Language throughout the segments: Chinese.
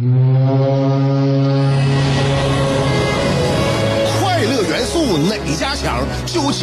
快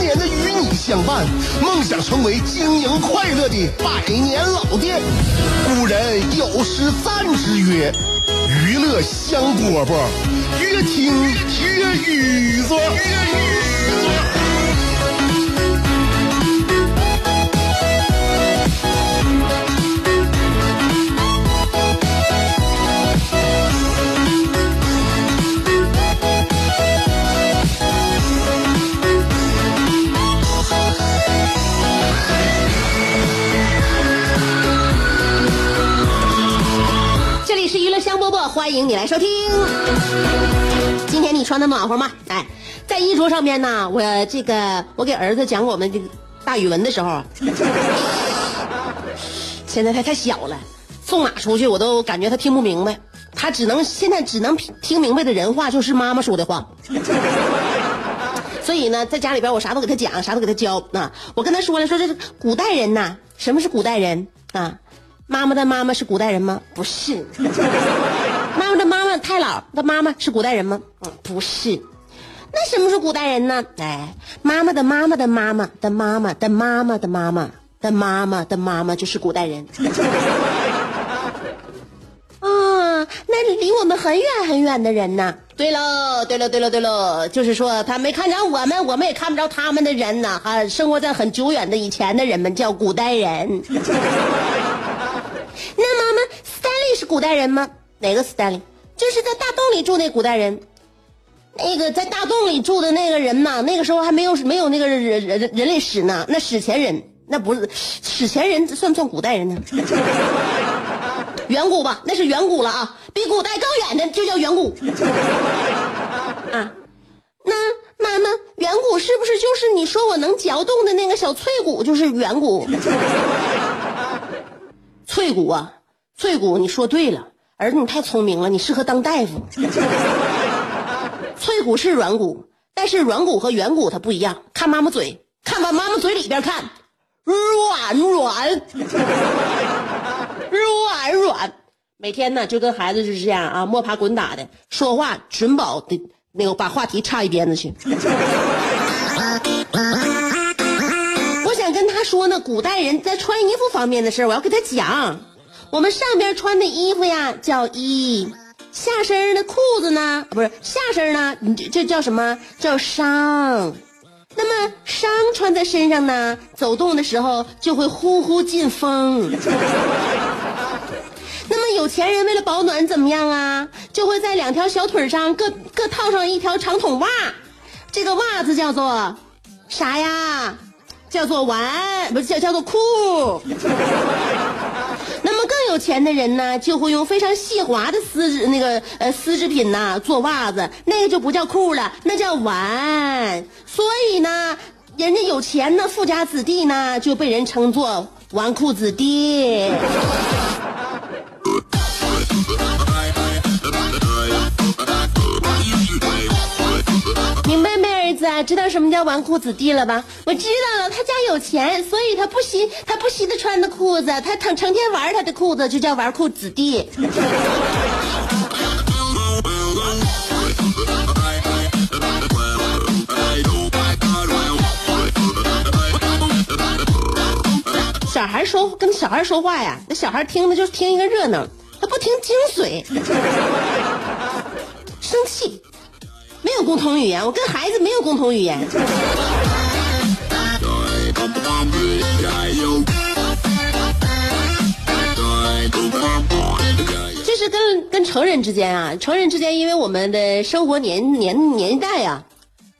年的与你相伴，梦想成为经营快乐的百年老店。古人有诗赞之曰：“娱乐香饽饽，越听越雨左。”这欢迎你来收听。今天你穿的暖和吗？哎，在衣着上面呢，我这个我给儿子讲我们这个大语文的时候，现在他太小了，送哪出去我都感觉他听不明白，他只能现在只能听明白的人话就是妈妈说的话。所以呢，在家里边我啥都给他讲，啥都给他教啊。我跟他说了，说这是古代人呐，什么是古代人啊？妈妈的妈妈是古代人吗？不是。妈妈的妈妈太老的妈妈是古代人吗？嗯，不是。那什么是古代人呢？哎，妈妈的妈妈的妈妈的妈妈的妈妈的妈妈的妈妈的妈妈就是古代人。啊，那离我们很远很远的人呢？对喽，对喽，对喽，对喽，就是说他没看着我们，我们也看不着他们的人呢。哈，生活在很久远的以前的人们叫古代人。那妈妈，Stanley 是古代人吗？哪个 Stanley？就是在大洞里住那古代人。那个在大洞里住的那个人嘛，那个时候还没有没有那个人人人类史呢，那史前人，那不是史前人算不算古代人呢？远古吧，那是远古了啊，比古代更远的就叫远古。啊，那妈妈，远古是不是就是你说我能嚼动的那个小脆骨，就是远古？脆骨啊，脆骨，你说对了，儿子你太聪明了，你适合当大夫。脆骨是软骨，但是软骨和圆骨它不一样，看妈妈嘴，看往妈妈嘴里边看，软软。软软，每天呢就跟孩子就是这样啊，摸爬滚打的说话，准保的那个把话题插一边子去。我想跟他说呢，古代人在穿衣服方面的事我要给他讲。我们上边穿的衣服呀叫衣，下身的裤子呢不是下身呢，你这这叫什么叫裳？那么裳穿在身上呢，走动的时候就会呼呼进风。那么有钱人为了保暖怎么样啊？就会在两条小腿上各各套上一条长筒袜，这个袜子叫做啥呀？叫做玩，不是叫叫做裤。有钱的人呢，就会用非常细滑的丝织那个呃丝织品呐做袜子，那个就不叫裤了，那叫碗。所以呢，人家有钱的，富家子弟呢就被人称作纨绔子弟。知道什么叫纨绔子弟了吧？我知道了，他家有钱，所以他不惜他不惜的穿的裤子，他成成天玩他的裤子，就叫纨绔子弟。小孩说跟小孩说话呀，那小孩听的就是听一个热闹，他不听精髓，生气。没有共同语言，我跟孩子没有共同语言。这是跟跟成人之间啊，成人之间，因为我们的生活年年年代啊，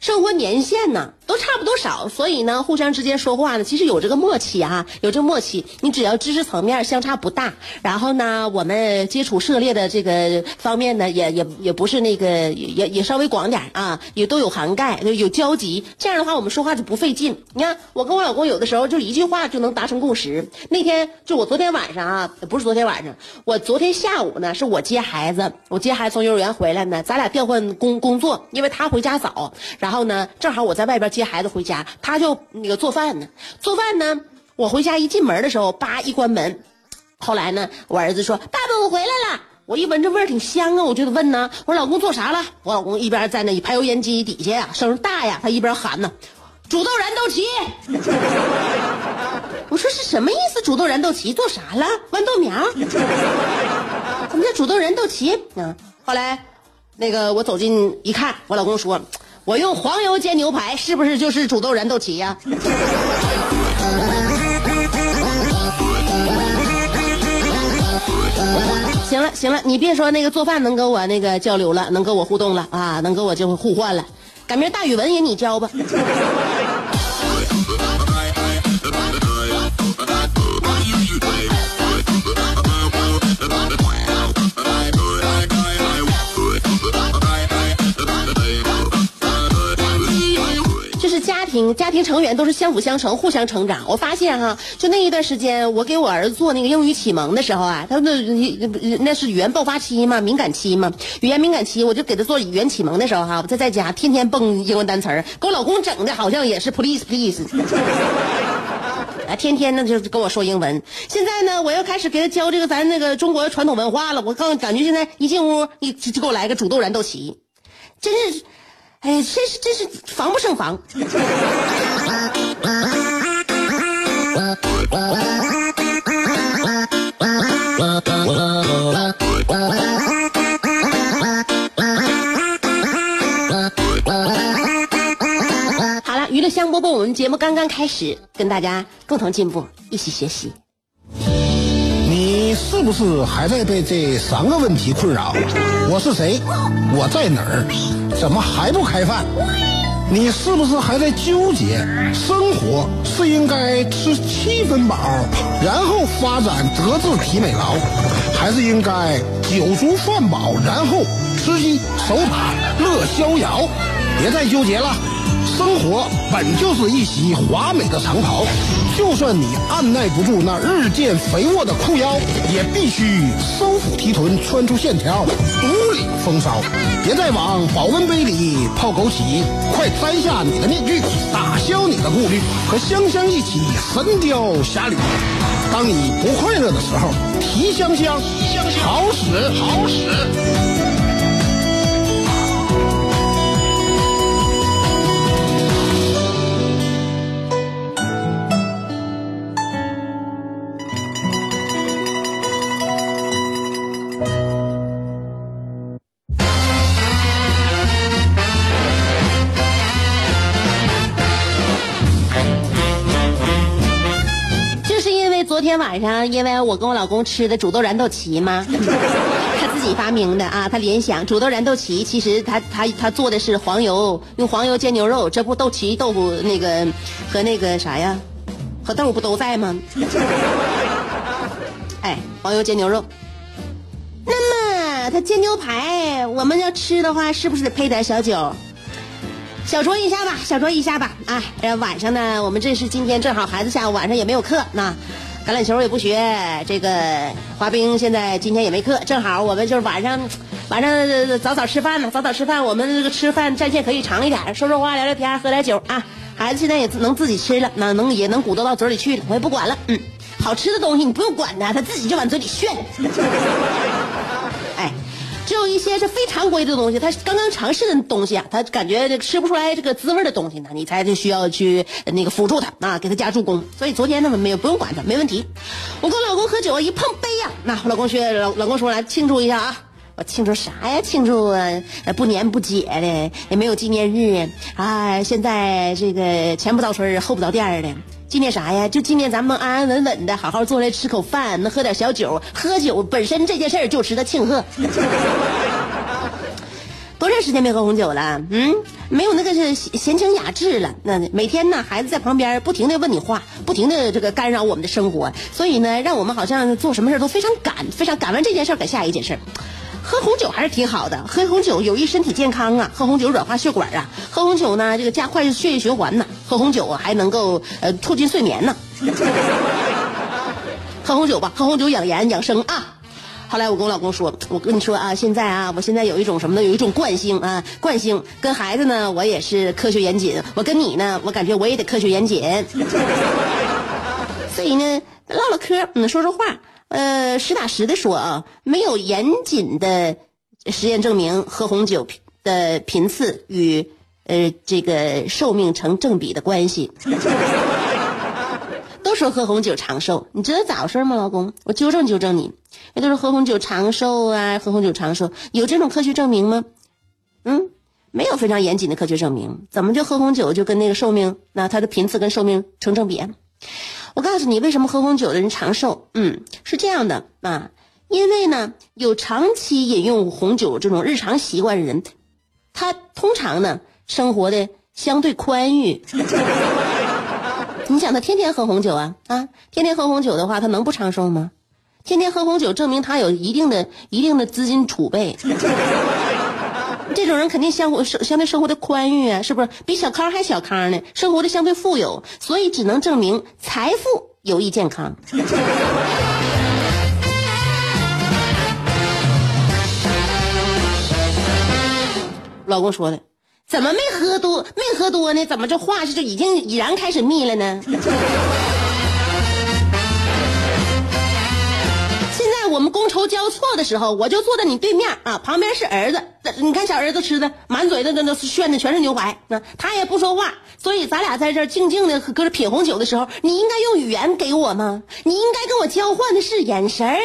生活年限呐，都差不多少，所以呢，互相之间说话呢，其实有这个默契啊，有这默契。你只要知识层面相差不大，然后呢，我们接触涉猎的这个方面呢，也也也不是那个也也稍微广点啊，也都有涵盖，有交集。这样的话，我们说话就不费劲。你看，我跟我老公有的时候就一句话就能达成共识。那天就我昨天晚上啊，不是昨天晚上，我昨天下午呢，是我接孩子，我接孩子从幼儿园回来呢，咱俩调换工工作，因为他回家早，然后呢，正好我在外边接接孩子回家，他就那个做饭呢，做饭呢，我回家一进门的时候，叭一关门，后来呢，我儿子说：“爸爸，我回来了。”我一闻这味儿挺香啊，我就得问呢，我说老公做啥了？我老公一边在那排油烟机底下呀，声大呀，他一边喊呢：“煮豆燃豆萁。”我说是什么意思？煮豆燃豆萁做啥了？豌豆苗？怎么叫煮豆燃豆萁啊？后来，那个我走近一看，我老公说：“我用黄油煎牛排，是不是就是煮豆燃豆萁呀？”行了行了，你别说那个做饭能跟我那个交流了，能跟我互动了啊，能跟我就互换了。赶明大语文也你教吧。家庭成员都是相辅相成，互相成长。我发现哈，就那一段时间，我给我儿子做那个英语启蒙的时候啊，他那那是语言爆发期嘛，敏感期嘛，语言敏感期，我就给他做语言启蒙的时候哈，我在家天天蹦英文单词儿，给我老公整的好像也是 please please，啊，天天呢就跟我说英文。现在呢，我要开始给他教这个咱那个中国传统文化了。我刚感觉现在一进屋，一就给我来个煮豆燃豆萁，真是。哎，真是真是防不胜防。好了，娱乐香饽饽，我们节目刚刚开始，跟大家共同进步，一起学习。是不是还在被这三个问题困扰？我是谁？我在哪儿？怎么还不开饭？你是不是还在纠结？生活是应该吃七分饱，然后发展德智体美劳，还是应该酒足饭饱，然后吃鸡守塔乐逍遥？别再纠结了。生活本就是一袭华美的长袍，就算你按耐不住那日渐肥沃的裤腰，也必须收腹提臀，穿出线条，独领风骚。别再往保温杯里泡枸杞，快摘下你的面具，打消你的顾虑，和香香一起神雕侠侣。当你不快乐的时候，提香香，好使好使。昨天晚上，因为我跟我老公吃的煮豆燃豆萁嘛，他自己发明的啊，他联想煮豆燃豆萁，其实他他他做的是黄油，用黄油煎牛肉，这不豆萁豆腐那个和那个啥呀，和豆不都在吗？哎，黄油煎牛肉。那么他煎牛排，我们要吃的话，是不是得配点小酒？小酌一下吧，小酌一下吧。啊，晚上呢，我们这是今天正好孩子下午晚上也没有课，那。橄榄球也不学，这个滑冰现在今天也没课，正好我们就是晚上，晚上早早吃饭嘛，早早吃饭，我们这个吃饭战线可以长一点，说说话，聊聊天，喝点酒啊。孩子现在也能自己吃了，那能也能鼓捣到嘴里去了，我也不管了。嗯，好吃的东西你不用管他，他自己就往嘴里炫。有一些是非常规的东西，他刚刚尝试的东西啊，他感觉吃不出来这个滋味的东西呢，你才就需要去那个辅助他啊，给他加助攻。所以昨天呢，没有不用管他，没问题。我跟老公喝酒一碰杯呀，那我老公说老老公说来庆祝一下啊，我庆祝啥呀？庆祝啊，不年不节的，也没有纪念日啊。现在这个前不着村后不着店的。纪念啥呀？就纪念咱们安安稳稳的，好好坐来吃口饭，能喝点小酒。喝酒本身这件事儿就值得庆贺。多长时间没喝红酒了？嗯，没有那个是闲情雅致了。那每天呢，孩子在旁边不停的问你话，不停的这个干扰我们的生活，所以呢，让我们好像做什么事都非常赶，非常赶完这件事儿赶下一件事儿。喝红酒还是挺好的，喝红酒有益身体健康啊，喝红酒软化血管啊，喝红酒呢这个加快血液循环呢，喝红酒还能够呃促进睡眠呢。喝红酒吧，喝红酒养颜养生啊。后来我跟我老公说，我跟你说啊，现在啊，我现在有一种什么呢？有一种惯性啊，惯性。跟孩子呢，我也是科学严谨；我跟你呢，我感觉我也得科学严谨。所以呢，唠唠嗑，嗯，说说话，呃，实打实的说啊，没有严谨的实验证明喝红酒的频次与呃这个寿命成正比的关系。都说喝红酒长寿，你知道咋回事吗，老公？我纠正纠正你，那都是喝红酒长寿啊，喝红酒长寿有这种科学证明吗？嗯，没有非常严谨的科学证明，怎么就喝红酒就跟那个寿命，那它的频次跟寿命成正比？我告诉你，为什么喝红酒的人长寿？嗯，是这样的啊，因为呢，有长期饮用红酒这种日常习惯的人，他通常呢生活的相对宽裕。你想他天天喝红酒啊啊！天天喝红酒的话，他能不长寿吗？天天喝红酒，证明他有一定的、一定的资金储备。这种人肯定相活生相对生活的宽裕啊，是不是？比小康还小康呢，生活的相对富有，所以只能证明财富有益健康。老公说的。怎么没喝多？没喝多呢？怎么这话是就已经已然开始密了呢？现在我们觥筹交错的时候，我就坐在你对面啊，旁边是儿子，你看小儿子吃的满嘴的那那炫的全是牛排，那他也不说话，所以咱俩在这静静的搁这品红酒的时候，你应该用语言给我吗？你应该跟我交换的是眼神儿。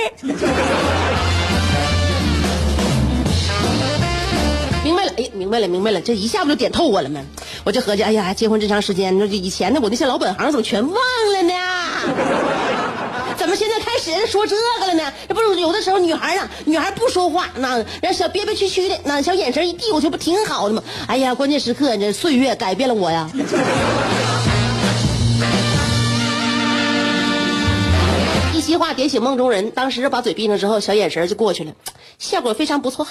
哎，明白了，明白了，这一下不就点透我了吗？我就合计，哎呀，结婚这长时间，这以前的我那些老本行怎么全忘了呢？怎么现在开始说这个了呢？这不是有的时候女孩啊，女孩不说话，那让小憋憋屈屈的，那小眼神一递过去，不挺好的吗？哎呀，关键时刻，这岁月改变了我呀。一席话点醒梦中人，当时把嘴闭上之后，小眼神就过去了，效果非常不错。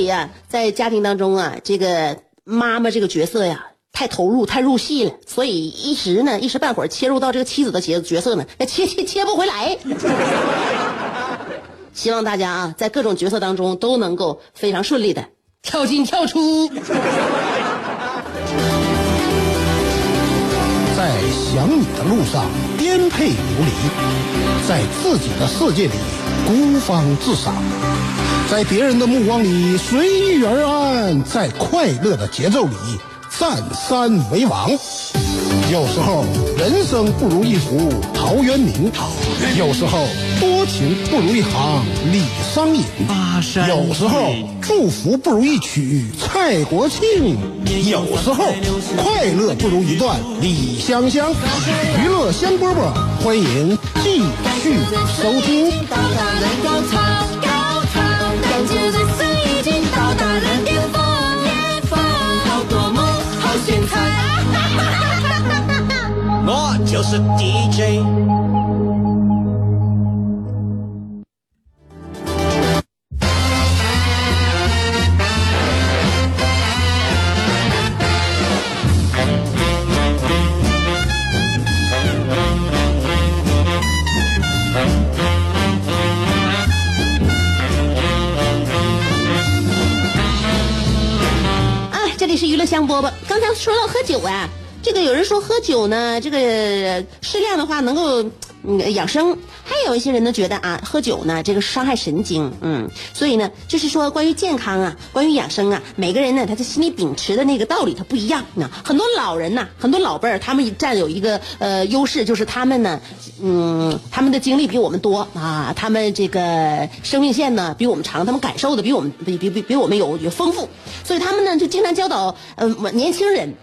以呀，在家庭当中啊，这个妈妈这个角色呀，太投入、太入戏了，所以一时呢，一时半会儿切入到这个妻子的角角色呢，切切切不回来。希望大家啊，在各种角色当中都能够非常顺利的跳进跳出。在想你的路上颠沛流离，在自己的世界里孤芳自赏。在别人的目光里随遇而安，在快乐的节奏里占山为王。有时候人生不如一幅陶渊明，有时候多情不如一行李商隐，有时候祝福不如一曲蔡国庆，有时候快乐不如一段李香香。娱乐香饽饽，欢迎继续收听。就是 DJ。哎，这里是娱乐香饽饽，刚才说到喝酒啊，这个有人说喝酒呢，这个适量的话能够养生，还有一些人呢觉得啊，喝酒呢这个伤害神经，嗯，所以呢就是说关于健康啊，关于养生啊，每个人呢他的心里秉持的那个道理他不一样呢。很多老人呐，很多老辈儿，他们占有一个呃优势，就是他们呢，嗯，他们的经历比我们多啊，他们这个生命线呢比我们长，他们感受的比我们比比比比我们有有丰富。所以他们呢，就经常教导呃年轻人、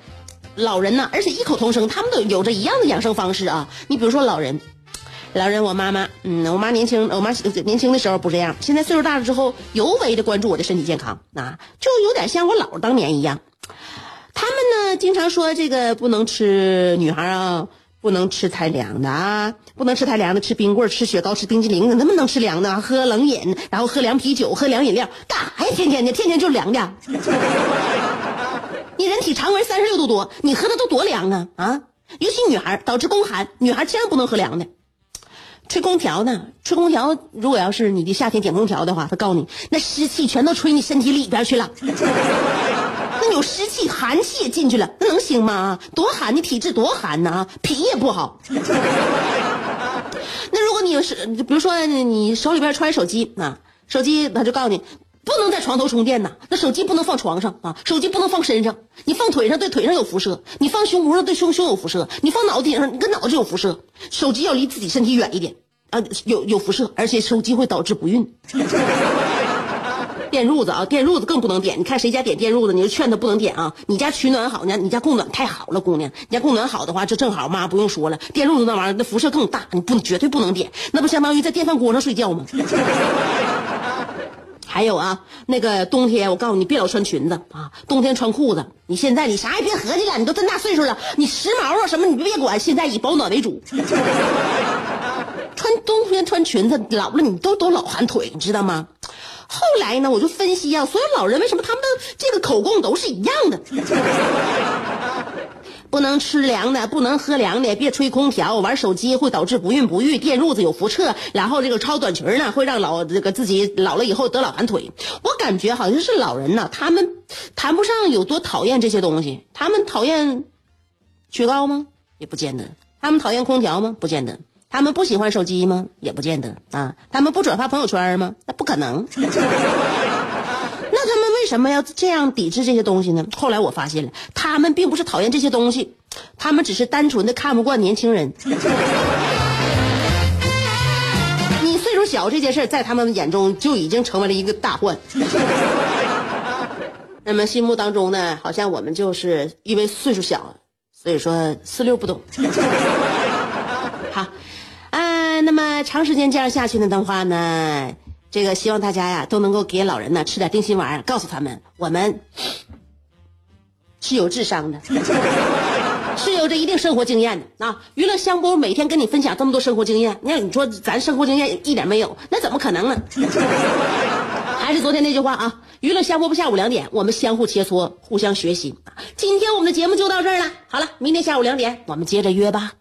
老人呢，而且异口同声，他们都有着一样的养生方式啊。你比如说老人，老人，我妈妈，嗯，我妈年轻，我妈年轻的时候不这样，现在岁数大了之后，尤为的关注我的身体健康，啊，就有点像我姥当年一样。他们呢，经常说这个不能吃女孩啊，不能吃太凉的啊，不能吃太凉的，吃冰棍、吃雪糕、吃冰激凌，能不能吃凉的？喝冷饮，然后喝凉啤酒，喝凉饮料，干啥呀？天天的，天天就凉的。你人体常温三十六度多，你喝的都多凉啊啊！尤其女孩导致宫寒，女孩千万不能喝凉的。吹空调呢？吹空调，如果要是你的夏天点空调的话，他告诉你，那湿气全都吹你身体里边去了，那有湿气、寒气也进去了，那能行吗？多寒，你体质多寒呐，脾也不好。那如果你是，比如说你手里边揣手机啊，手机他就告诉你。不能在床头充电呐，那手机不能放床上啊，手机不能放身上，你放腿上对腿上有辐射，你放胸脯上对胸胸有辐射，你放脑袋顶上你跟脑子有辐射，手机要离自己身体远一点啊，有有辐射，而且手机会导致不孕。电褥子啊，电褥子更不能点，你看谁家点电褥子，你就劝他不能点啊。你家取暖好呢，你家供暖太好了，姑娘，你家供暖好的话就正好妈不用说了，电褥子那玩意儿那辐射更大，你不绝对不能点，那不相当于在电饭锅上睡觉吗？还有啊，那个冬天我告诉你，别老穿裙子啊，冬天穿裤子。你现在你啥也别合计了，你都这么大岁数了，你时髦啊什么你别管，现在以保暖为主。穿冬天穿裙子，老了你都都老寒腿，你知道吗？后来呢，我就分析啊，所有老人为什么他们的这个口供都是一样的。不能吃凉的，不能喝凉的，别吹空调，玩手机会导致不孕不育，电褥子有辐射，然后这个超短裙呢会让老这个自己老了以后得老寒腿。我感觉好像是老人呢，他们谈不上有多讨厌这些东西，他们讨厌雪糕吗？也不见得。他们讨厌空调吗？不见得。他们不喜欢手机吗？也不见得啊。他们不转发朋友圈吗？那不可能。为什么要这样抵制这些东西呢？后来我发现了，他们并不是讨厌这些东西，他们只是单纯的看不惯年轻人。你岁数小这件事在他们眼中就已经成为了一个大患。那么心目当中呢，好像我们就是因为岁数小，所以说四六不懂。好，嗯，那么长时间这样下去呢的话呢？这个希望大家呀都能够给老人呢吃点定心丸，告诉他们我们 是有智商的，是有着一定生活经验的啊！娱乐香饽每天跟你分享这么多生活经验，那你说咱生活经验一点没有，那怎么可能呢？还是昨天那句话啊，娱乐香饽饽下午两点，我们相互切磋，互相学习。今天我们的节目就到这儿了，好了，明天下午两点我们接着约吧。